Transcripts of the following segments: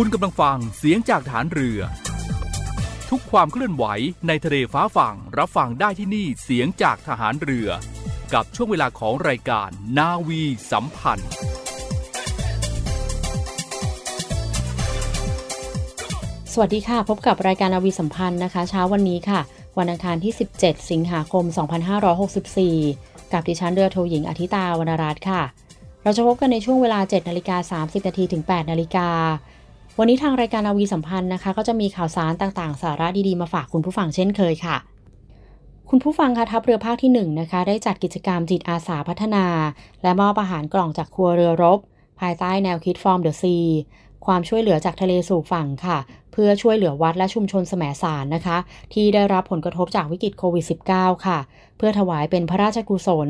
คุณกำลังฟังเสียงจากฐานเรือ ทุกความเคลื่อนไหวในทะเลฟ้าฝั่งรับฟังได้ที่นี่เสียงจากทหารเรือ กับช่วงเวลาของรายการนาวีสัมพันธ์ สวัสดีค่ะ พบกับรายการนาวีสัมพันธ์นะคะ เช้าวันนี้ค่ะ วันอังคารที่ 17 สิงหาคม 2564 กับดิฉันเรือโทหญิงอธิตาวรรณรัตน์ค่ะ เราจะพบกันในช่วงเวลา7นาฬิกา30นาทีถึง8นาฬิกา วันนี้ทางรายการนาวีสัมพันธ์นะคะ ก็จะมีข่าวสารต่างๆ สาระดีๆ มาฝากคุณผู้ฟังเช่นเคยค่ะ คุณผู้ฟังคะทัพเรือภาคที่1นนะคะ ได้จัดกิจกรรมจิตอาสาพัฒนา และมอบอาหารกล่องจากครัวเรือรบ ภายใต้แนวคิดฟอร์มเดอะซีความช่วยเหลือจากทะเลสู่ฝั่งค่ะ เพื่อช่วยเหลือวัดและชุมชนแสมสารนะคะ ที่ได้รับผลกระทบจากวิกฤตโควิด -19 ค่ะ เพื่อถวายเป็นพระราชกุศล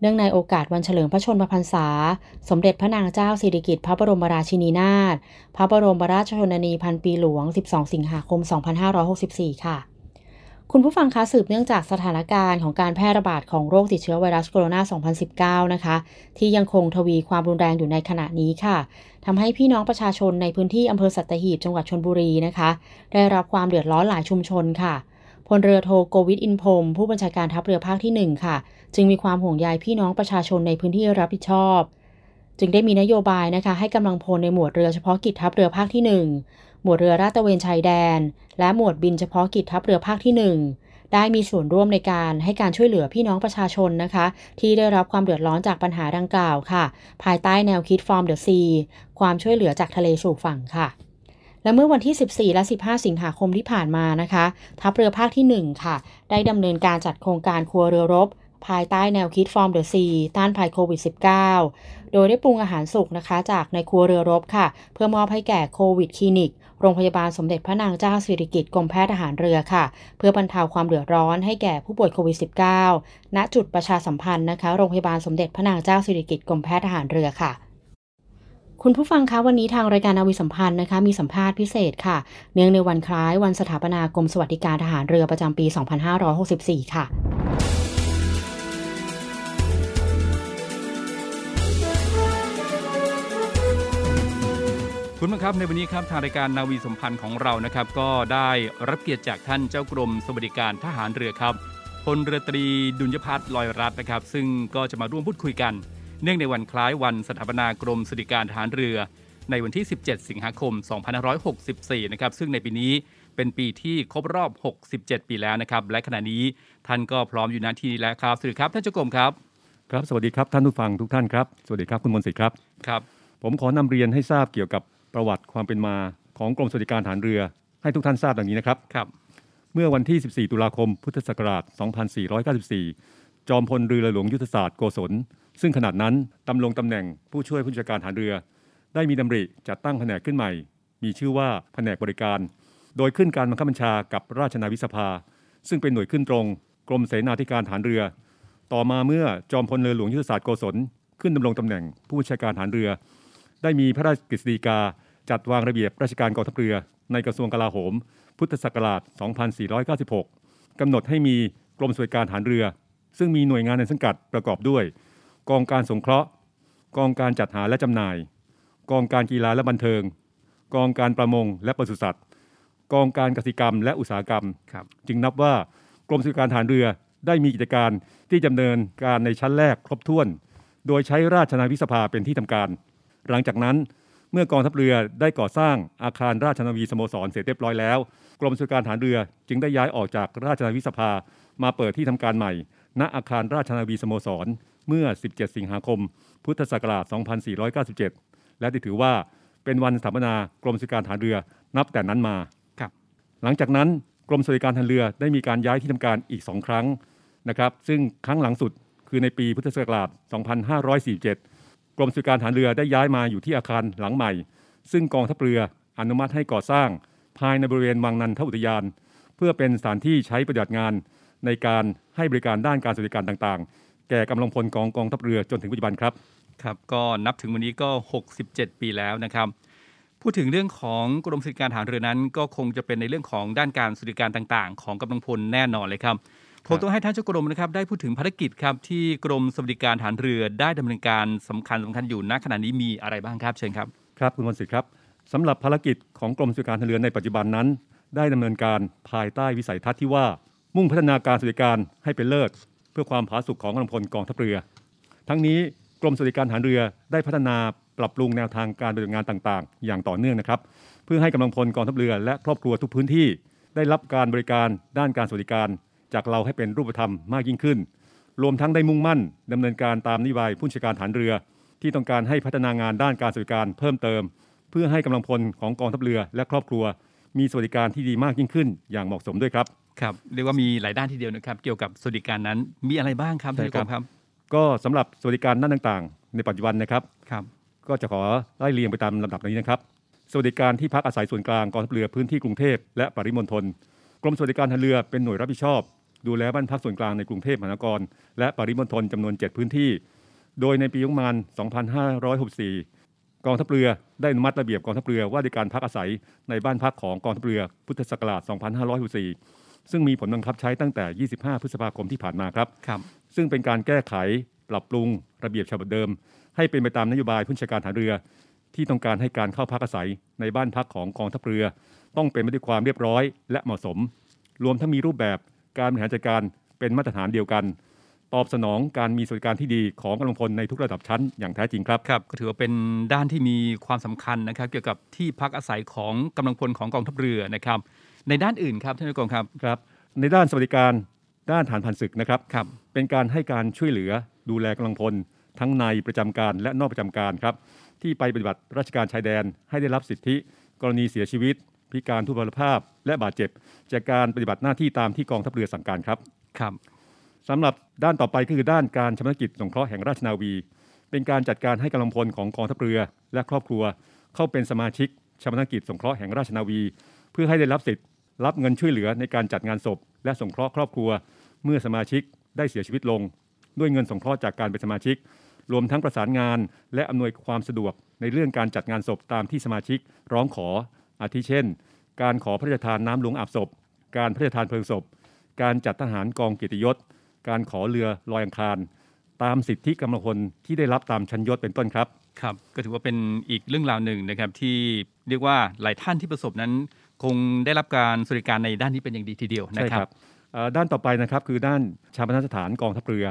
เนื่องในโอกาสวันเฉลิมพระชนมพรรษา สมเด็จพระนางเจ้าสิริกิติ์พระบรมราชินีนาถ พระบรมราชชนนีพันปีหลวง 12 สิงหาคม 2564 ค่ะ คุณผู้ฟังคะสืบเนื่องจากสถานการณ์ของการแพร่ระบาดของโรคติดเชื้อไวรัสโคโรนา 2019 นะคะ ที่ยังคงทวีความรุนแรงอยู่ในขณะนี้ค่ะทำให้พี่น้องประชาชนในพื้นที่อำเภอสัตหีบจังหวัดชนบุรีนะคะ ได้รับความเดือดร้อนหลายชุมชนค่ะ พลเรือโทโกวิทอินพรมผู้บัญชาการทัพเรือภาคที่ 1 ค่ะ จึงมีความห่วงใยพี่น้องประชาชนในพื้นที่รับผิดชอบ จึงได้มีนโยบายนะคะ ให้กำลังพลในหมวดเรือเฉพาะกิจทัพเรือภาคที่ 1 หมวดเรือราตะเวนชายแดน และหมวดบินเฉพาะกิจทัพเรือภาคที่ 1ได้มีส่วนร่วมในการให้การช่วยเหลือพี่น้องประชาชนนะคะ ที่ได้รับความเดือดร้อนจากปัญหาดังกล่าวค่ะ ภายใต้แนวคิด From the Sea ความช่วยเหลือจากทะเลสู่ฝั่งค่ะ และเมื่อวันที่ 14 และ 15 สิงหาคมที่ผ่านมานะคะ ทัพเรือภาคที่ 1 ค่ะ ได้ดำเนินการจัดโครงการครัวเรือรบ ภายใต้แนวคิด From the Sea ต้านภัยโควิด -19 โดยได้ปรุงอาหารสุกนะคะ จากในครัวเรือรบค่ะ เพื่อมอบให้แก่โควิดคลินิกโรงพยาบาลสมเด็จพระนางเจ้าสิริกิติ์กรมแพทย์ทหารเรือค่ะ เพื่อบรรเทาความเดือดร้อนให้แก่ผู้ป่วยโควิด -19 ณจุดประชาสัมพันธ์นะคะ โรงพยาบาลสมเด็จพระนางเจ้าสิริกิติ์กรมแพทย์ทหารเรือค่ะ คุณผู้ฟังคะวันนี้ทางรายการนาวีสัมพันธ์นะคะมีสัมภาษณ์พิเศษค่ะ เนื่องในวันคล้ายวันสถาปนากรมสวัสดิการทหารเรือประจำปี 2564 ค่ะคุณผู้ครับในวันนี้ครับทางรายการนาวีสมพันธ์ของเรานะครับก็ได้รับเกียรติจากท่านเจ้ากรมสวัสดิการทหารเรือครับพลเรือตรีดุลยพัฒน์ลอยรัตน์นะครับ ซึ่งก็จะมาร่วมพูดคุยกัน เนื่องในวันคล้ายวันสถาปนากรมสวัสดิการทหารเรือ ในวันที่ 17 สิงหาคม 2564 นะครับ ซึ่งในปีนี้เป็นปีที่ครบรอบ 67 ปีแล้วนะครับ และขณะนี้ท่านก็พร้อมอยู่ณที่นี้แล้วครับสวัสดีครับท่านเจ้ากรมครับ ครับ สวัสดีครับท่านผู้ฟังทุกท่านครับ สวัสดีครับคุณมนต์สิทธิ์ครับ ครับ ผมขอนำเรียนให้ทราบเกี่ยวกับประวัติความเป็นมาของกรมสวัสดิการฐานเรือ ให้ทุกท่านทราบดังนี้นะครับ ครับ เมื่อวันที่ 14 ตุลาคม พุทธศักราช 2494 จอมพลเรือหลวงยุทธศาสตร์โกศล ซึ่งขนาดนั้นดำรงตำแหน่งผู้ช่วยผู้จัดการฐานเรือ ได้มีดำริจัดตั้งแผนกขึ้นใหม่ มีชื่อว่าแผนกบริการ โดยขึ้นการบังคับบัญชากับราชนาวิสภา ซึ่งเป็นหน่วยขึ้นตรง กรมเสนาธิการฐานเรือ ต่อมาเมื่อจอมพลเรือหลวงยุทธศาสตร์โกศลขึ้นดำรงตำแหน่งผู้บัญชาการฐานเรือ ได้มีพระราชกฤษฎีกาจัดวางระเบียบราชการกองทัพเรือ ในกระทรวงกลาโหม พุทธศักราช 2496 กำหนดให้มีกรมสวัสดิการฐานเรือ ซึ่งมีหน่วยงานในสังกัดประกอบด้วย กองการสงเคราะห์ กองการจัดหาและจำหน่าย กองการกีฬาและบันเทิง กองการประมงและปศุสัตว์ กองการกสิกรรมและอุตสาหกรรมครับจึงนับว่ากรมสวัสดิการฐานเรือได้มีกิจการที่ดำเนินการในชั้นแรกครบถ้วน โดยใช้ราชนาวิสภาเป็นที่ทำการ หลังจากนั้นเมื่อกองทัพเรือได้ก่อสร้างอาคารราชนาวีสโมสรเสร็จเรียบร้อยแล้ว กรมสวัสดิการฐานเรือจึงได้ย้ายออกจากราชนาวิสภามาเปิดที่ทำการใหม่ ณอาคารราชนาวีสโมสร เมื่อ 17 สิงหาคม พุทธศักราช 2497 และได้ถือว่าเป็นวันสถาปนากรมสวัสดิการฐานเรือนับแต่นั้นมาครับหลังจากนั้นกรมสวัสดิการทางเรือได้มีการย้ายที่ทำการอีก 2 ครั้งนะครับ ซึ่งครั้งหลังสุดคือในปีพุทธศักราช 2547 กรมสวัสดิการฐานเรือได้ย้ายมาอยู่ที่อาคารหลังใหม่ ซึ่งกองทัพเรืออนุมัติให้ก่อสร้าง ภายในบริเวณวังนันทอุทยาน เพื่อเป็นสถานที่ใช้ปฏิบัติงานในการให้บริการด้านการสวัสดิการต่างๆ แก่กำลังพลกองกองทัพเรือจนถึงปัจจุบันครับครับก็นับถึงวันนี้ก็ 67 ปีแล้วนะครับ พูดถึงเรื่องของกรมสวัสดิการฐานเรือนั้น ก็คงจะเป็นในเรื่องของด้านการสวัสดิการต่าง ๆ ของกำลังพลแน่นอนเลยครับคงต้องให้ท่านเจ้ากรมนะครับได้พูดถึงภารกิจครับที่กรมสวัสดิการฐานเรือได้ดำเนินการสำคัญสำคัญอยู่ณขณะนี้มีอะไรบ้างครับเชิญครับครับคุณมนต์สิทธิ์ครับสำหรับภารกิจของกรมสวัสดิการทางเรือในปัจจุบันนั้น ได้ดำเนินการภายใต้วิสัยทัศน์ที่ว่ามุ่งพัฒนาการสวัสดิการให้เป็นเลิศ เพื่อความผาสุกของกำลังพลกองทัพเรือ ทั้งนี้กรมสวัสดิการทหารเรือได้พัฒนาปรับปรุงแนวทางการปฏิบัติงานต่างๆ อย่างต่อเนื่องนะครับ เพื่อให้กำลังพลกองทัพเรือและครอบครัวทุกพื้นที่ ได้รับการบริการด้านการสวัสดิการ จากเราให้เป็นรูปธรรมมากยิ่งขึ้น รวมทั้งได้มุ่งมั่นดำเนินการตามนโยบายผู้บัญชาการฐานเรือ ที่ต้องการให้พัฒนางานด้านการสวัสดิการเพิ่มเติม เพื่อให้กำลังพลของกองทัพเรือและครอบครัว มีสวัสดิการที่ดีมากยิ่งขึ้น อย่างเหมาะสมด้วยครับ ครับเรียกว่ามีหลายด้านทีเดียวนะครับ เกี่ยวกับสวัสดิการนั้นมีอะไรบ้างครับใช่ท่านครับเจ้ากรมครับ ก็สำหรับสวัสดิการด้านต่างๆ ในปัจจุบันนะครับครับ ก็จะขอไล่เรียงไปตามลำดับนี้นะครับ สวัสดิการที่พักอาศัยส่วนกลางกองทัพเรือพื้นที่กรุงเทพและปริมณฑลกรมสวัสดิการทางเรือเป็นหน่วยรับผิดชอบ ดูแลบ้านพักส่วนกลางในกรุงเทพมหานครและปริมณฑลจำนวน 7 พื้นที่ โดยในปีงบประมาณ 2564 กองทัพเรือได้อนุมัติระเบียบกองทัพเรือว่าด้วยการพักอาศัยในบ้านพักของกองทัพเรือพุทธศักราช 2564 ซึ่งมีผลบังคับใช้ตั้งแต่ 25 พฤษภาคมที่ผ่านมาครับ ครับ ซึ่งเป็นการแก้ไขปรับปรุงระเบียบฉบับเดิม ให้เป็นไปตามนโยบายผู้บัญชาการฐานเรือ ที่ต้องการให้การเข้าพักอาศัยในบ้านพักของกองทัพเรือ ต้องเป็นไปด้วยความเรียบร้อย และเหมาะสม รวมทั้งมีรูปแบบการบริหารจัดการเป็นมาตรฐานเดียวกัน ตอบสนองการมีสวัสดิการที่ดีของกำลังพลในทุกระดับชั้นอย่างแท้จริงครับ ครับก็ถือว่าเป็นด้านที่มีความสำคัญนะครับ เกี่ยวกับที่พักอาศัยของกำลังพลของกองทัพเรือนะครับ ในด้านอื่นครับท่านผู้กองครับครับ ในด้านสวัสดิการด้านฐานพันศึกนะครับครับเป็นการให้การช่วยเหลือดูแลกำลังพลทั้งในประจำการและนอกประจำการครับที่ไปปฏิบัติราชการชายแดน ให้ได้รับสิทธิ กรณีเสียชีวิต พิการทุพพลภาพ และบาดเจ็บ จากการปฏิบัติหน้าที่ตามที่กองทัพเรือสั่งการครับครับสำหรับด้านต่อไปก็คือด้านการชำระกิจสงเคราะห์แห่งราชนาวี เป็นการจัดการให้กำลังพลของกองทัพเรือ และครอบครัว เข้าเป็นสมาชิกชำระกิจสงเคราะห์แห่งราชนาวี เพื่อให้ได้รับสิทธิ์ รับเงินช่วยเหลือในการจัดงานศพ และสงเคราะห์ครอบครัว เมื่อสมาชิกได้เสียชีวิตลง ด้วยเงินสงเคราะห์จากการเป็นสมาชิก รวมทั้งประสานงาน และอำนวยความสะดวกในเรื่องการจัดงานศพตามที่สมาชิก ร้องขออาทิเช่น การขอพระราชทานน้ำหลวงอาบศพ การพระราชทานเพลิงศพ การจัดทหารกองเกียรติยศ การขอเรือลอยอังคาร ตามสิทธิกำลังพลที่ได้รับตามชั้นยศเป็นต้นครับครับก็ถือว่าเป็นอีกเรื่องราวหนึ่งนะครับที่เรียกว่าหลายท่านที่ประสบนั้น คงได้รับการสวัสดิการในด้านนี้เป็นอย่างดีทีเดียวนะครับ ด้านต่อไปนะครับคือด้านชาปนสถานกองทัพเรือ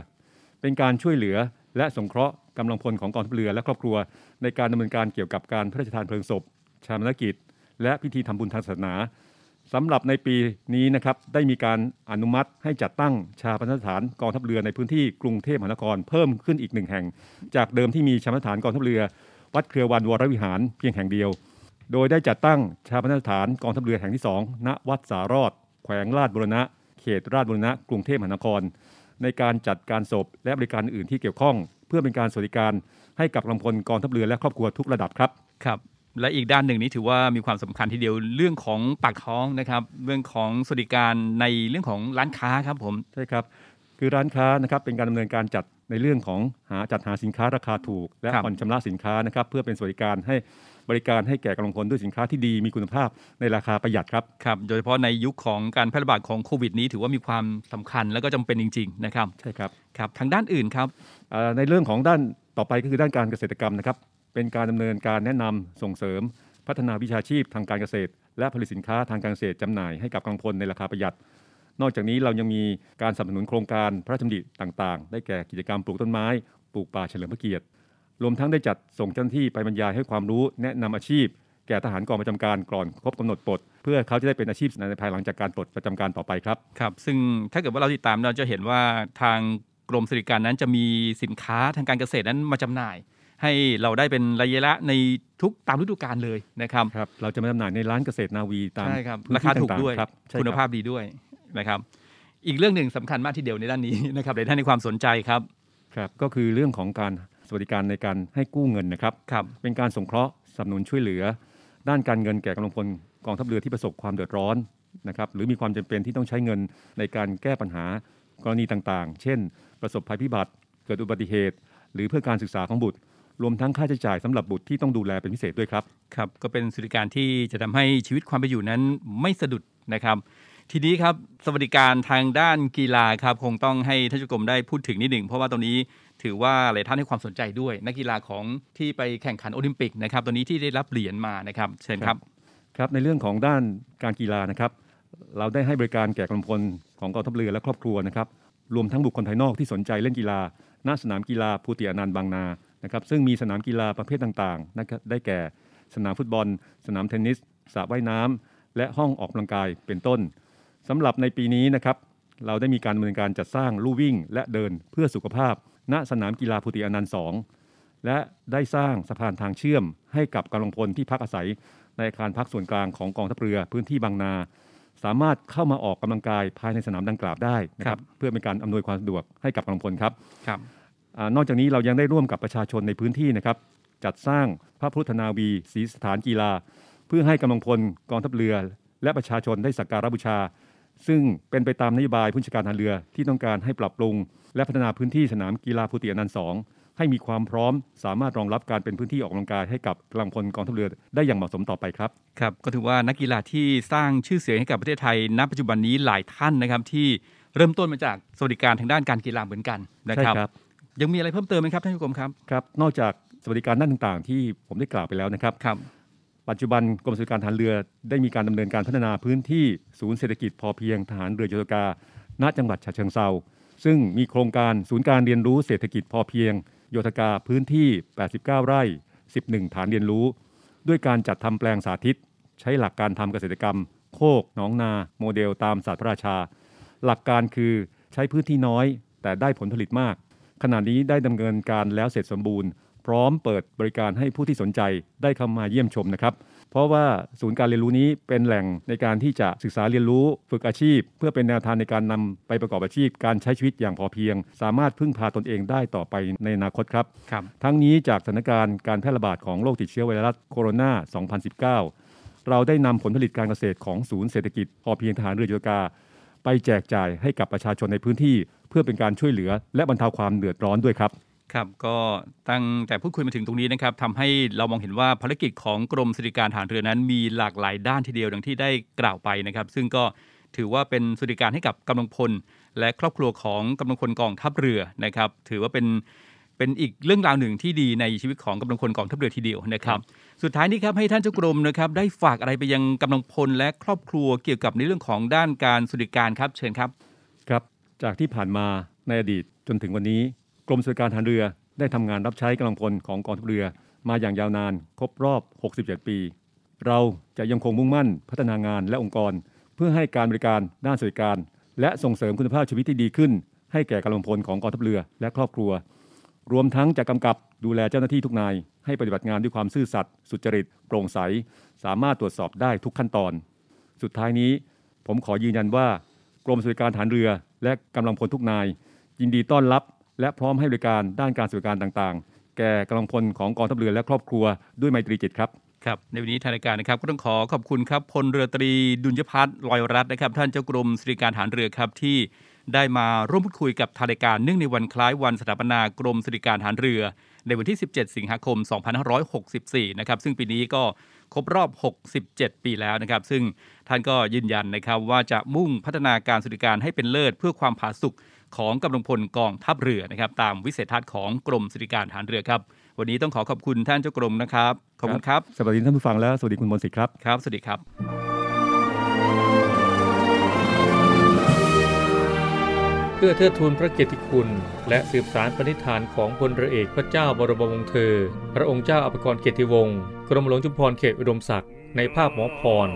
เป็นการช่วยเหลือและสงเคราะห์กำลังพลของกองทัพเรือและครอบครัว ในการดำเนินการเกี่ยวกับการพระราชทานเพลิงศพ ชาปนกิจ และพิธีทำบุญทางศาสนาสำหรับในปีนี้นะครับได้มีการอนุมัติให้จัดตั้งชาปนสถานกองทัพเรือในพื้นที่กรุงเทพมหานครเพิ่มขึ้นอีกหนึ่งแห่ง จากเดิมที่มีชาปนสถานกองทัพเรือ วัดเครือวันวรวิหารเพียงแห่งเดียว โดยได้จัดตั้งชาปนสถานกองทัพเรือแห่งที่ 2 ณ วัดสารอด แขวงลาดบุรณะ เขตราชบุรณะ กรุงเทพมหานคร ในการจัดการศพและบริการอื่นที่เกี่ยวข้อง เพื่อเป็นการสวัสดิการให้กับกำลังพลกองทัพเรือและครอบครัวทุกระดับครับ ครับ และอีกด้านหนึ่งนี้ถือว่ามีความสำคัญทีเดียวเรื่องของปากท้องนะครับ เรื่องของสวัสดิการในเรื่องของร้านค้าครับผม ใช่ครับ คือร้านค้านะครับเป็นการดำเนินการจัดในในเรื่องของหาจัดหาสินค้าราคาถูก และผ่อนชำระสินค้านะครับเพื่อเป็นสวัสดิการให้ บริการให้แก่กำลังพลด้วยสินค้าที่ดีมีคุณภาพในราคาประหยัดครับครับโดยเฉพาะในยุคของการแพร่ระบาดของโควิดนี้ถือว่ามีความสำคัญแล้วก็จำเป็นจริง ๆ นะครับใช่ครับครับทางด้านอื่นครับในเรื่องของด้านต่อไปก็คือด้านการเกษตรกรรมนะครับเป็นการดำเนินการแนะนำส่งเสริม พัฒนาวิชาชีพทางการเกษตร และผลิตสินค้าทางการเกษตรจำหน่ายให้กับกำลังพลในราคาประหยัด นอกจากนี้เรายังมีการสนับสนุนโครงการพระราชดำริต่างๆ ได้แก่กิจกรรมปลูกต้นไม้ ปลูกป่าเฉลิมพระเกียรติ รวมทั้งได้จัดส่งเจ้าหน้าที่ไปบรรยายให้ความรู้แนะนำอาชีพ แก่ทหารกองประจำการก่อนครบกำหนดปลด เพื่อเขาจะได้เป็นอาชีพในภายหลังจากการปลดประจำการต่อไปครับครับซึ่งถ้าเกิดว่าเราติดตามเราจะเห็นว่าทางกรมสริการนั้นจะมีสินค้าทางการเกษตรนั้นมาจำหน่าย ให้เราได้เป็นระยะละในทุกตามฤดูกาลเลยนะครับครับเราจะมาจำหน่ายในร้านเกษตรนาวีตามราคาถูกด้วยคุณภาพดีด้วยนะครับ อีกเรื่องหนึ่งสำคัญมากที่เดียวในด้านนี้นะครับในท่านในความสนใจครับครับก็คือเรื่องของการส วัสดิการในการให้กู้เงินนะครับครับเป็นการสงเคราะห์สนับสนุนช่วยเหลือ ด้านการเงินแก่กำลังพลกองทัพเรือที่ประสบความเดือดร้อนนะครับหรือมีความจำเป็นที่ต้องใช้เงินในการแก้ปัญหากรณีต่างๆ เช่น ประสบภัยพิบัติ เกิดอุบัติเหตุ หรือเพื่อการศึกษาของบุตร รวมทั้งค่าใช้จ่ายสำหรับบุตรที่ต้องดูแลเป็นพิเศษด้วยครับครับ ก็เป็นสวัสดิการที่จะทำให้ชีวิตความเป็นอยู่นั้นไม่สะดุดนะครับ ทีนี้ครับสวัสดิการทางด้านกีฬาครับคงต้องให้ท่านจุกรมได้พูดถึงนิดหนึ่งเพราะว่าตรงนี้ ถือว่าหลายท่านให้ความสนใจด้วย นักกีฬาของที่ไปแข่งขันโอลิมปิกนะครับตัวนี้ที่ได้รับเหรียญมานะครับ เชิญครับครับในเรื่องของด้านการกีฬานะครับ เราได้ให้บริการแก่กำลังพลของกองทัพเรือและครอบครัวนะครับรวมทั้งบุคคลภายนอกที่สนใจเล่นกีฬาณสนามกีฬาภูติอนันต์บางนานะครับซึ่งมีสนามกีฬาประเภทต่างๆนะครับได้แก่สนามฟุตบอล สนามเทนนิสสระว่ายน้ำและห้องออกกำลังกายเป็นต้นสำหรับในปีนี้นะครับเราได้มีการดำเนินการจัดสร้างลู่วิ่งและเดินเพื่อสุขภาพ ณสนามกีฬาภูติอนันต์2และได้สร้างสะพานทางเชื่อมให้กับกำลังพลที่พักอาศัย ในอาคารพักส่วนกลางของกองทัพเรือพื้นที่บางนา สามารถเข้ามาออกกำลังกายภายในสนามดังกล่าวได้นะครับเพื่อเป็นการอำนวยความสะดวกให้กับกำลังพลครับครับอนอกจากนี้เรายังได้ร่วมกับประชาชนในพื้นที่นะครับ จัดสร้างพระพุทธนาวีศรีสถานกีฬา เพื่อให้กำลังพลกองทัพเรือ และประชาชนได้สักการะบูชา ซึ่งเป็นไปตามนโยบายผู้จัดการทางเรือที่ต้องการให้ปรับปรุง และพัฒนาพื้นที่สนามกีฬาภูติอนันต์สองให้มีความพร้อมสามารถรองรับการเป็นพื้นที่ออกกำลังกายให้กับกำลังพลกองทัพเรือได้อย่างเหมาะสมต่อไปครับครับก็ถือว่านักกีฬาที่สร้างชื่อเสียงให้กับประเทศไทยณปัจจุบันนี้หลายท่านนะครับที่เริ่มต้นมาจากสวัสดิการทางด้านการกีฬาเหมือนกันนะครับรบยังมีอะไรเพิ่มเติมไหมครับท่านผู้ชมครับครับ นอกจากสวัสดิการด้านต่างๆ ที่ผมได้กล่าวไปแล้วนะครับครับ ปัจจุบันกรมสวัสดิการทหารเรือได้มีการดำเนินการพัฒนาพื้นที่ศูนย์เศรษฐกิจพอเพียงทหารเรือโยธกาณจังหวัดฉะเชิงเซาซึ่งมีโครงการศูนย์การเรียนรู้เศรษฐกิจพอเพียง โยธกาพื้นที่ 89 ไร่ 11 ฐานเรียนรู้ ด้วยการจัดทำแปลงสาธิต ใช้หลักการทำเกษตรกรรม โคกหนองนา โมเดลตามศาสตร์พระราชา หลักการคือใช้พื้นที่น้อย แต่ได้ผลผลิตมาก ขณะนี้ได้ดำเนินการแล้วเสร็จสมบูรณ์ พร้อมเปิดบริการให้ผู้ที่สนใจได้เข้ามาเยี่ยมชมนะครับเพราะว่าศูนย์การเรียนรู้นี้เป็นแหล่งในการที่จะศึกษาเรียนรู้ฝึกอาชีพ เพื่อเป็นแนวทางในการนำไปประกอบอาชีพ การใช้ชีวิตอย่างพอเพียง สามารถพึ่งพาตนเองได้ต่อไปในอนาคตครับครับทั้งนี้จากสถานการณ์การแพร่ระบาดของโรคติดเชื้อไวรัสโคโรนา 2019 เราได้นำผลผลิตการเกษตรของศูนย์เศรษฐกิจพอเพียงทหารเรือโยกาไปแจกจ่ายให้กับประชาชนในพื้นที่ เพื่อเป็นการช่วยเหลือ และบรรเทาความเดือดร้อนด้วยครับ ครับ ก็ตั้งแต่พูดคุยมาถึงตรงนี้นะครับทำให้เรามองเห็นว่าภารกิจของกรมสวัสดิการฐานเรือนั้น มีหลากหลายด้านทีเดียวดังที่ได้กล่าวไปนะครับ ซึ่งก็ถือว่าเป็นสวัสดิการให้กับกำลังพล และครอบครัวของกำลังพลกองทัพเรือนะครับ ถือว่าเป็นเป็นอีกเรื่องราวหนึ่งที่ดีในชีวิตของกำลังพลกองทัพเรือทีเดียวนะครับ สุดท้ายนี้ครับให้ท่านเจ้ากรมนะครับ ได้ฝากอะไรไปยังกำลังพลและครอบครัวเกี่ยวกับในเรื่องของด้านการสวัสดิการครับ เชิญครับ ครับ จากที่ผ่านมาในอดีตจนถึงวันนี้ กรมสวัสดิการฐานเรือได้ทำงานรับใช้กำลังพลของกองทัพเรือมาอย่างยาวนานครบรอบ 67 ปี เราจะยังคงมุ่งมั่นพัฒนางานและองค์กร เพื่อให้การบริการด้านสวัสดิการ และส่งเสริมคุณภาพชีวิตที่ดีขึ้น ให้แก่กำลังพลของกองทัพเรือและครอบครัว รวมทั้งจะกำกับดูแลเจ้าหน้าที่ทุกนาย ให้ปฏิบัติงานด้วยความซื่อสัตย์สุจริต โปร่งใส สามารถตรวจสอบได้ทุกขั้นตอน สุดท้ายนี้ ผมขอยืนยันว่ากรมสวัสดิการฐานเรือ และกำลังพลทุกนาย ยินดีต้อนรับ และพร้อมให้บริการด้านการสื่อการต่างๆ แก่กำลังพลของกองทัพเรือและครอบครัวด้วยไมตรีจิตครับครับในวันนี้ทางรายการนะครับก็ต้องขอขอบคุณครับพลเรือตรีดุลยพัฒน์ลอยรัตน์นะครับ ท่านเจ้ากรมสริการฐานเรือครับที่ได้มาร่วมพูดคุยกับทางรายการเนื่องในวันคล้ายวันสถาปนากรมสวัสดิการทหารเรือ ในวันที่ 17 สิงหาคม 2564 นะครับซึ่งปีนี้ก็ครบรอบ 67 ปีแล้วนะครับ ซึ่งท่านก็ยืนยันนะครับว่าจะมุ่งพัฒนาการสวัสดิการให้เป็นเลิศเพื่อความผาสุก ของกำลังพลกองทัพเรือนะครับ ตามวิสัยทัศน์ของกรมสวัสดิการทหารเรือครับ วันนี้ต้องขอขอบคุณท่านเจ้ากรมนะครับ ขอบคุณครับ สวัสดีท่านผู้ฟังและสวัสดีคุณมนต์สิทธิ์ครับ ครับ สวัสดีครับเพื่อเทิดทูนพระเกียรติคุณ และสืบสารปณิธานของพลเรือเอกพระเจ้าบรมวงศ์เธอ พระองค์เจ้าอภิกรเกียรติวงศ์กรมหลวงจุฬาภรณ์เขตอุดมศักดิ์ในภาพหมอพร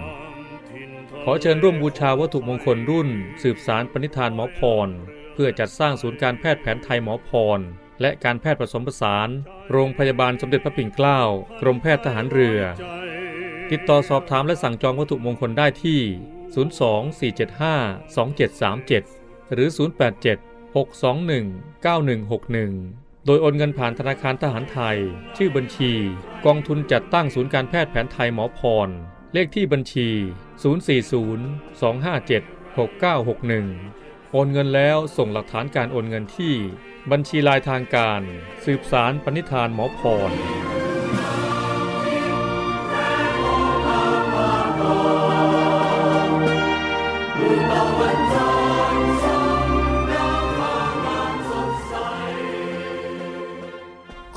ขอเชิญร่วมบูชาวัตถุมงคลรุ่น สืบสารปณิธานหมอพรเพื่อจัดสร้างศูนย์การแพทย์แผนไทยหมอพร และการแพทย์ผสมผสาน โรงพยาบาลสมเด็จพระปิ่นเกล้า กรมแพทย์ทหารเรือ ติดต่อสอบถามและสั่งจองวัตถุมงคลได้ที่ 024752737 หรือ 087 621 9161โดยโอนเงินผ่านธนาคารทหารไทย ชื่อบัญชี กองทุนจัดตั้งศูนย์การแพทย์แผนไทยหมอพร เลขที่บัญชี 040 257 6961 โอนเงินแล้วส่งหลักฐานการโอนเงินที่ บัญชีลายทางการ สืบสารปณิธานหมอพร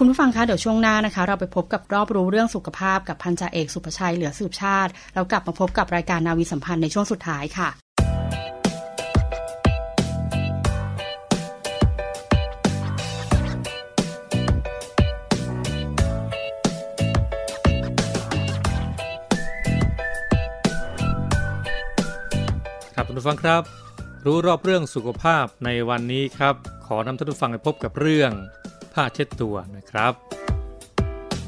คุณผู้ฟังคะเดี๋ยวช่วงหน้านะคะ เราไปพบกับรอบรู้เรื่องสุขภาพกับพันจ่าเอกสุภชัยเหลือสืบชาติ แล้วกลับมาพบกับรายการนาวีสัมพันธ์ในช่วงสุดท้ายค่ะ ผู้ฟังครับ รู้รอบเรื่องสุขภาพในวันนี้ครับ ขอนำท่านผู้ฟังไปพบกับเรื่องผ้าเช็ดตัวนะครับ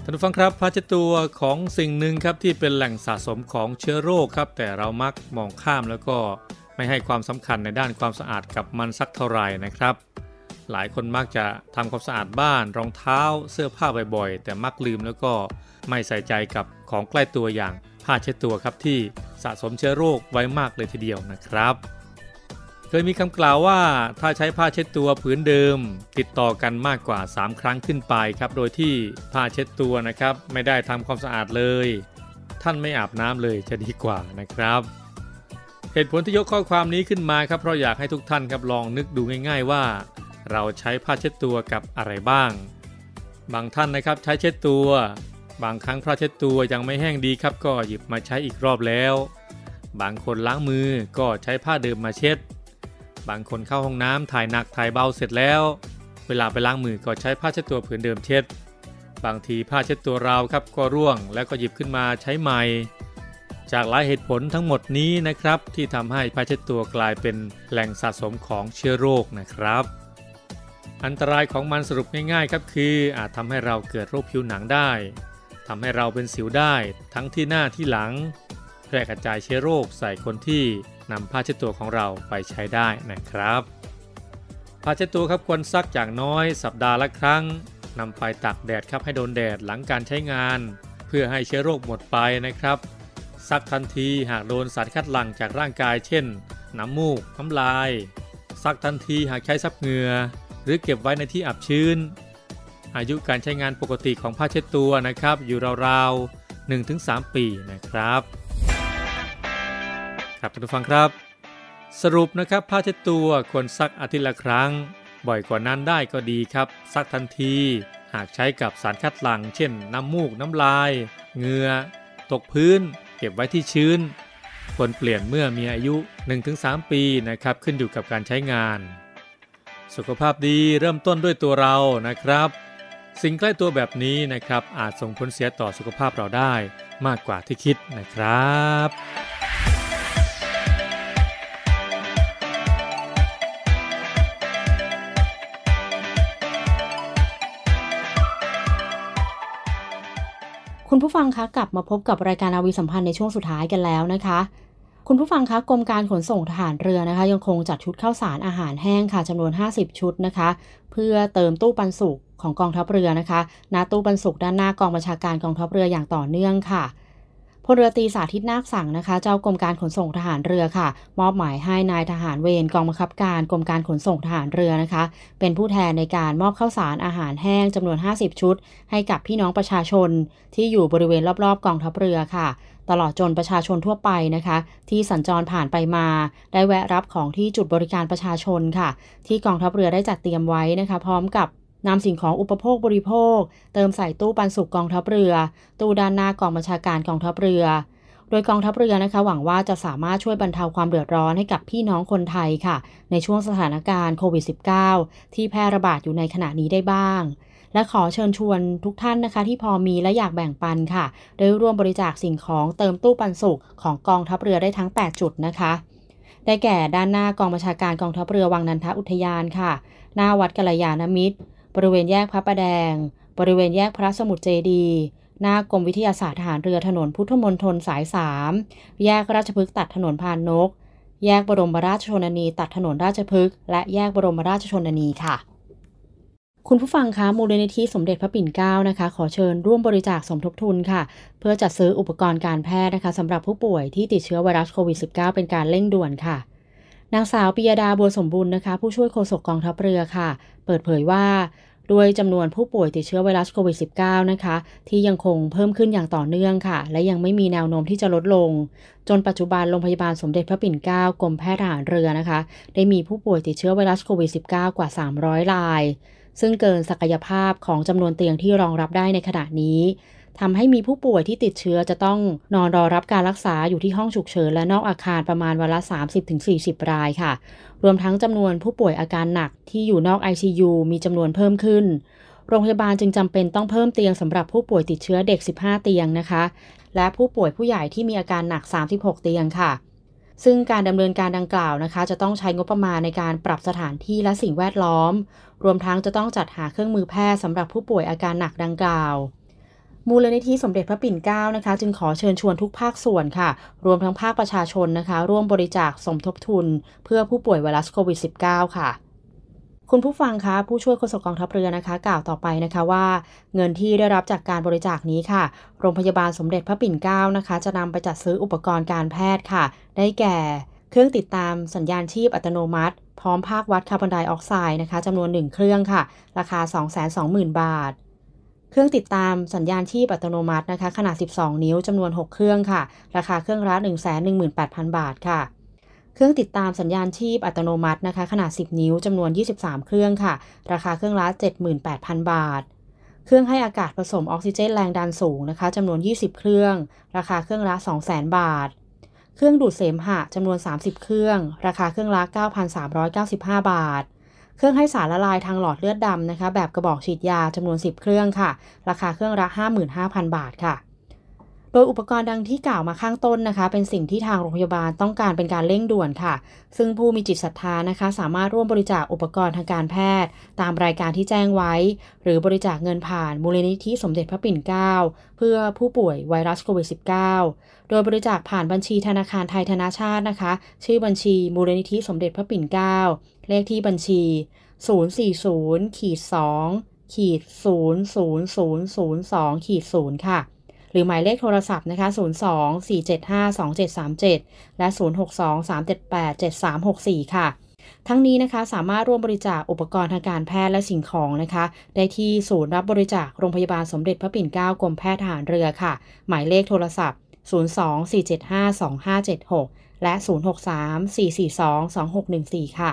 ท่านผู้ฟังครับผ้าเช็ดตัวของสิ่งหนึ่งครับที่เป็นแหล่งสะสมของเชื้อโรคครับ แต่เรามักมองข้ามแล้วก็ไม่ให้ความสำคัญในด้านความสะอาดกับมันสักเท่าไหร่นะครับ หลายคนมักจะทำความสะอาดบ้าน รองเท้าเสื้อผ้าบ่อยๆ แต่มักลืมแล้วก็ไม่ใส่ใจกับของใกล้ตัวอย่าง ผ้าเช็ดตัวครับที่สะสมเชื้อโรคไว้มากเลยทีเดียวนะครับ เคยมีคำกล่าวว่าถ้าใช้ผ้าเช็ดตัวผืนเดิม ติดต่อกันมากกว่า 3 ครั้งขึ้นไปครับ โดยที่ผ้าเช็ดตัวนะครับ ไม่ได้ทำความสะอาดเลย ท่านไม่อาบน้ำเลยจะดีกว่านะครับ เหตุผลที่ยกข้อความนี้ขึ้นมาครับเพราะอยากให้ทุกท่านครับลองนึกดูง่าย ๆ ว่า เราใช้ผ้าเช็ดตัวกับอะไรบ้าง บางท่านนะครับใช้เช็ดตัว บางครั้งผ้าเช็ดตัวยังไม่แห้งดีครับก็หยิบมาใช้อีกรอบแล้ว บางคนล้างมือก็ใช้ผ้าเดิมมาเช็ด บางคนเข้าห้องน้ำถ่ายหนักถ่ายเบาเสร็จแล้ว เวลาไปล้างมือก็ใช้ผ้าเช็ดตัวผืนเดิมเช็ด บางทีผ้าเช็ดตัวเราครับก็ร่วงแล้วก็หยิบขึ้นมาใช้ใหม่ จากหลายเหตุผลทั้งหมดนี้นะครับ ที่ทำให้ผ้าเช็ดตัวกลายเป็นแหล่งสะสมของเชื้อโรคนะครับอันตรายของมันสรุปง่ายๆครับคืออาจทำให้เราเกิดโรคผิวหนังได้ำให้เราเป็นสิวได้ทั้งที่หน้าที่หลัง แพร่กระจายเชื้อโรคใส่คนที่นำผ้าเช็ดตัวของเราไปใช้ได้นะครับผ้าเช็ดตัวครับควรซักอย่างน้อยสัปดาห์ละครั้งนำไปตากแดดครับให้โดนแดดหลังการใช้งาน เพื่อให้เชื้อโรคหมดไปนะครับ ซักทันทีหากโดนสารคัดหลั่งจากร่างกาย เช่น น้ำมูกน้ำลาย ซักทันทีหากใช้ซับเหงื่อหรือเก็บไว้ในที่อับชื้น อายุการใช้งานปกติของผ้าเช็ดตัวนะครับ อยู่ราวๆ1-3 ปีนะครับ ครับท่านผู้ฟังครับ สรุปนะครับผ้าเช็ดตัวควรซักอาทิตย์ละครั้ง บ่อยกว่านั้นได้ก็ดีครับ ซักทันที หากใช้กับสารคัดหลั่งเช่น น้ำมูกน้ำลายเหงื่อตกพื้น เก็บไว้ที่ชื้นควรเปลี่ยนเมื่อมีอายุ 1-3 ปีนะครับขึ้นอยู่กับการใช้งาน สุขภาพดีเริ่มต้นด้วยตัวเรานะครับ สิ่งใกล้ตัวแบบนี้นะครับอาจส่งผลเสียต่อสุขภาพเราได้มากกว่าที่คิดนะครับคุณผู้ฟังคะกลับมาพบกับรายการอาวีสัมพันธ์ในช่วงสุดท้ายกันแล้วนะคะ คุณผู้ฟังคะกรมการขนส่งทหารเรือนะคะ ยังคงจัดชุดข้าวสารอาหารแห้งค่ะจำนวน 50 ชุดนะคะ เพื่อเติมตู้ปันสุก ของกองทัพเรือนะคะณตู้ปันสุกด้านหน้ากองบัญชาการกองทัพเรืออย่างต่อเนื่องค่ะพลเรือตีสาธิตนาคสั่งนะคะ เจ้ากรมการขนส่งทหารเรือค่ะ มอบหมายให้นายทหารเวรกองบังคับการกรมการขนส่งทหารเรือนะคะ เป็นผู้แทนในการมอบข้าวสารอาหารแห้งจำนวน 50 ชุด ให้กับพี่น้องประชาชนที่อยู่บริเวณรอบๆ กองทัพเรือค่ะ ตลอดจนประชาชนทั่วไปนะคะ ที่สัญจรผ่านไปมา ได้แวะรับของที่จุดบริการประชาชนค่ะ ที่กองทัพเรือได้จัดเตรียมไว้นะคะ พร้อมกับ นำสิ่งของอุปโภคบริโภค เติมใส่ตู้ปันสุกกองทัพเรือ ตู้ด้านหน้ากองบัญชาการกองทัพเรือ โดยกองทัพเรือนะคะ หวังว่าจะสามารถช่วยบรรเทาความเดือดร้อนให้กับพี่น้องคนไทยค่ะ ในช่วงสถานการณ์โควิด -19 ที่แพร่ระบาดอยู่ในขณะนี้ได้บ้างและขอเชิญชวนทุกท่านนะคะ ที่พอมีและอยากแบ่งปันค่ะได้ร่วมบริจาคสิ่งของเติมตู้ปันสุกของกองทัพเรือได้ทั้ง 8 จุดนะคะ ได้แก่ด้านหน้ากองบัญชาการกองทัพเรือวังนันทอุทยานค่ะ หน้าวัดกัลยาณมิตร บริเวณแยกพระประแดง บริเวณแยกพระสมุทรเจดี หน้ากรมวิทยาศาสตร์ทหารเรือถนนพุทธมณฑลสาย 3 แยกราชพฤกษ์ตัดถนนพานนก แยกบรมราชชนนีตัดถนนราชพฤกษ์และแยกบรมราชชนนีค่ะคุณผู้ฟังคะมูลนิธิสมเด็จพระปิ่นเกล้านะคะ ขอเชิญร่วมบริจาคสมทบทุนค่ะ เพื่อจัดซื้ออุปกรณ์การแพทย์นะคะสำหรับผู้ป่วยที่ติดเชื้อไวรัสโควิด -19 เป็นการเร่งด่วนค่ะ นางสาวปิยดาบัวสมบูรณ์นะคะ ผู้ช่วยโฆษกกองทัพเรือค่ะ เปิดเผยว่าด้วยจำนวนผู้ป่วยติดเชื้อไวรัสโควิด -19 นะคะ ที่ยังคงเพิ่มขึ้นอย่างต่อเนื่องค่ะ และยังไม่มีแนวโน้มที่จะลดลง จนปัจจุบันโรงพยาบาลสมเด็จพระปิ่นเกล้ากรมแพทย์ทหารเรือนะคะ ได้มีผู้ป่วยติดเชื้อไวรัสโควิด -19 กว่า 300 ราย ซึ่งเกินศักยภาพของจำนวนเตียงที่รองรับได้ในขณะนี้ ทำให้มีผู้ป่วยที่ติดเชื้อจะต้องนอนรอรับการรักษาอยู่ที่ห้องฉุกเฉินและนอกอาคารประมาณวันละ 30-40 รายค่ะ รวมทั้งจำนวนผู้ป่วยอาการหนักที่อยู่นอก ICU มีจำนวนเพิ่มขึ้น โรงพยาบาลจึงจำเป็นต้องเพิ่มเตียงสำหรับผู้ป่วยติดเชื้อเด็ก 15 เตียงนะคะ และผู้ป่วยผู้ใหญ่ที่มีอาการหนัก 36 เตียงค่ะซึ่งการดำเนินการดังกล่าวนะคะ จะต้องใช้งบประมาณในการปรับสถานที่และสิ่งแวดล้อม รวมทั้งจะต้องจัดหาเครื่องมือแพทย์สำหรับผู้ป่วยอาการหนักดังกล่าว มูลนิธิสมเด็จพระปิ่นเกล้านะคะ จึงขอเชิญชวนทุกภาคส่วนค่ะ รวมทั้งภาคประชาชนนะคะ ร่วมบริจาคสมทบทุน เพื่อผู้ป่วยไวรัสโควิด -19 ค่ะคุณผู้ฟังคะผู้ช่วยโฆษกกองทัพเรือนะคะ กล่าวต่อไปนะคะว่า เงินที่ได้รับจากการบริจาคนี้ค่ะ โรงพยาบาลสมเด็จพระปิ่นเกล้านะคะ จะนำไปจัดซื้ออุปกรณ์การแพทย์ค่ะ ได้แก่ เครื่องติดตามสัญญาณชีพอัตโนมัติ พร้อมภาควัดคาร์บอนไดออกไซด์นะคะจำนวน 1 เครื่องค่ะ ราคา 220,000 บาท เครื่องติดตามสัญญาณชีพอัตโนมัตินะคะ ขนาด 12 นิ้วจำนวน 6 เครื่องค่ะ ราคาเครื่องละ118,000 บาทค่ะ เครื่องติดตามสัญญาณชีพอัตโนมัตินะคะ ขนาด 10 นิ้วจำนวน 23 เครื่องค่ะ ราคาเครื่องละ78,000 บาท เครื่องให้อากาศผสมออกซิเจนแรงดันสูงนะคะจำนวน 20 เครื่อง ราคาเครื่องละ200,000 บาท เครื่องดูดเสมหะจำนวน 30 เครื่อง ราคาเครื่องละ9,395 บาท เครื่องให้สารละลายทางหลอดเลือดดำนะคะ แบบกระบอกฉีดยาจำนวน 10 เครื่องค่ะ ราคาเครื่องละ55,000 บาทค่ะ โดยอุปกรณ์ดังที่กล่าวมาข้างต้นนะคะ เป็นสิ่งที่ทางโรงพยาบาลต้องการเป็นการเร่งด่วนค่ะ ซึ่งผู้มีจิตศรัทธานะคะ สามารถร่วมบริจาคอุปกรณ์ทางการแพทย์ ตามรายการที่แจ้งไว้ หรือบริจาคเงินผ่านมูลนิธิสมเด็จพระปิ่นเกล้าเพื่อผู้ป่วยไวรัสโควิด -19 โดยบริจาคผ่านบัญชีธนาคารไทยธนาชาตินะคะ ชื่อบัญชีมูลนิธิสมเด็จพระปิ่นเกล้า เลขที่บัญชี 040ขีด2ขีด00002ขีด0ค่ะ หรือหมายเลขโทรศัพท์นะคะ 02 475 2737 และ 062 378 7364 ค่ะทั้งนี้นะคะสามารถร่วมบริจาคอุปกรณ์ทางการแพทย์และสิ่งของนะคะ ได้ที่ศูนย์รับบริจาคโรงพยาบาลสมเด็จพระปิ่นเกล้ากรมแพทย์ทหารเรือค่ะ หมายเลขโทรศัพท์ 02 475 2576 และ 063 442 2614 ค่ะ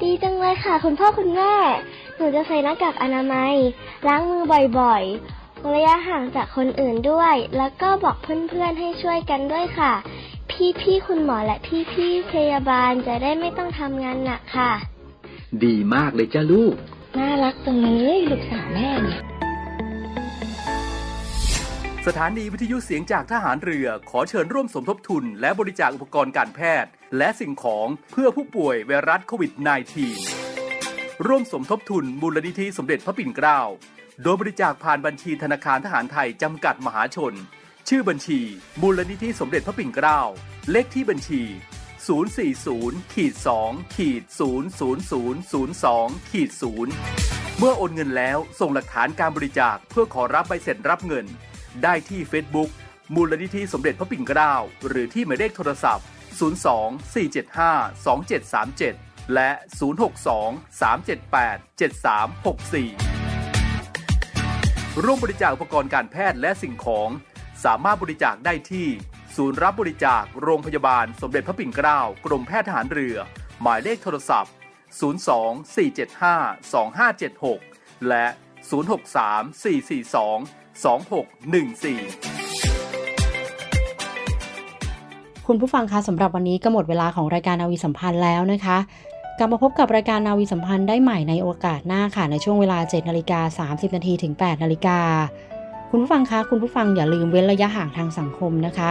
ดีจังเลยค่ะ คุณพ่อคุณแม่ หนูจะใส่หน้ากากอนามัย ล้างมือบ่อยๆ ระยะห่างจากคนอื่นด้วย แล้วก็บอกเพื่อนๆให้ช่วยกันด้วยค่ะ พี่ๆคุณหมอและพี่ๆพยาบาลจะได้ไม่ต้องทำงานหนักค่ะ ดีมากเลยจ้าลูก น่ารักจังเลยลูกสาวแม่เนี่ยสถานีวิทยุเสียงจากทหารเรือขอเชิญร่วมสมทบทุน และบริจาคอุปกรณ์การแพทย์ และสิ่งของเพื่อผู้ป่วยไวรัสโควิด -19 ร่วมสมทบทุนมูลนิธิสมเด็จพระปิ่นเกล้า โดยบริจาคผ่านบัญชีธนาคารทหารไทยจำกัดมหาชน ชื่อบัญชี มูลนิธิสมเด็จพระปิ่นเกล้า เลขที่บัญชี 040ขีด2ขีด00002ขีด0เมื่อโอนเงินแล้วส่งหลักฐานการบริจาคเพื่อขอรับใบเสร็จรับเงิน ได้ที่ Facebook มูลนิธิสมเด็จพระปิ่นเกล้า หรือที่หมายเลขโทรศัพท์ 02 475 2737 และ 062 378 7364 ร่วมบริจาคอุปกรณ์การแพทย์และสิ่งของ สามารถบริจาคได้ที่ ศูนย์รับบริจาคโรงพยาบาลสมเด็จพระปิ่นเกล้ากรมแพทย์ทหารเรือ หมายเลขโทรศัพท์ 02 475 2576 และ 063 442 2614 คุณผู้ฟังคะสำหรับวันนี้ก็หมดเวลาของรายการนาวีสัมพันธ์แล้วนะคะกลับมาพบกับรายการนาวีสัมพันธ์ได้ใหม่ในโอกาสหน้าค่ะในช่วงเวลา 7นาฬิกา30นาทีถึง8นาฬิกาคุณผู้ฟังคะคุณผู้ฟังอย่าลืมเว้นระยะห่างทางสังคมนะคะ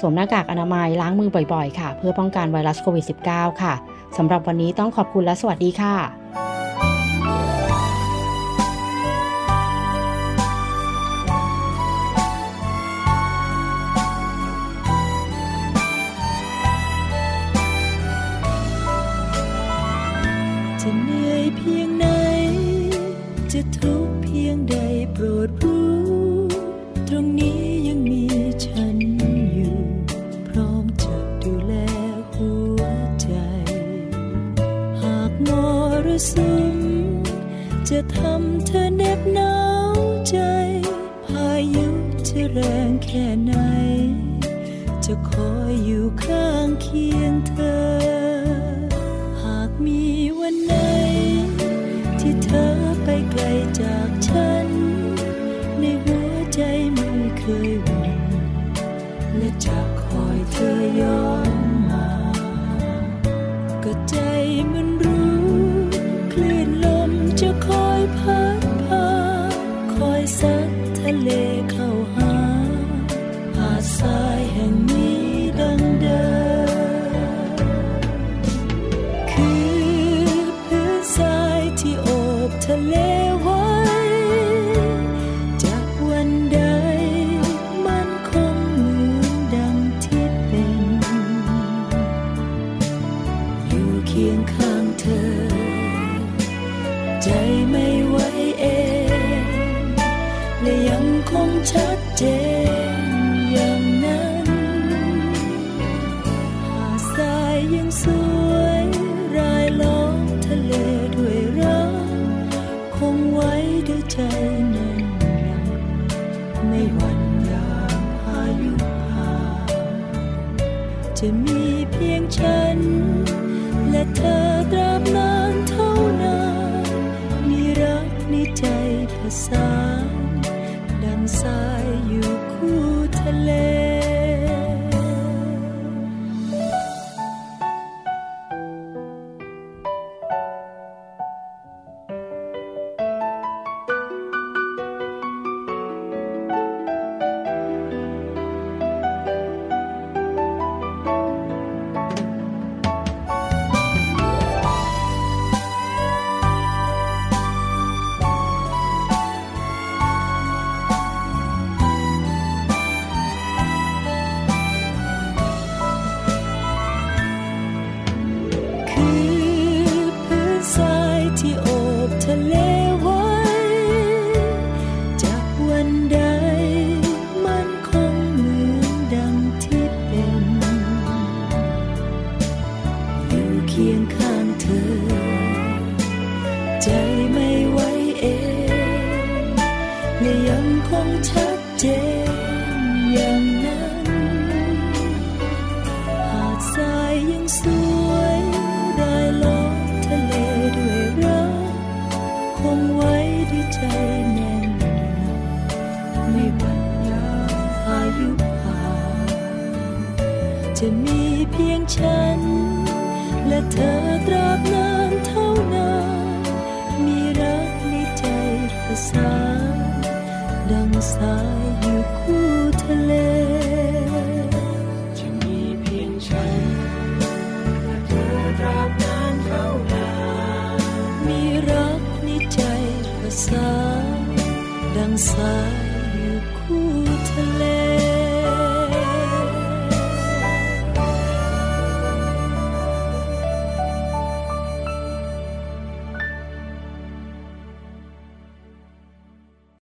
สวมหน้ากากอนามัยล้างมือบ่อยๆ ค่ะ เพื่อป้องกันไวรัสโควิด -19 ค่ะสำหรับวันนี้ต้องขอบคุณและสวัสดีค่ะจะ จะ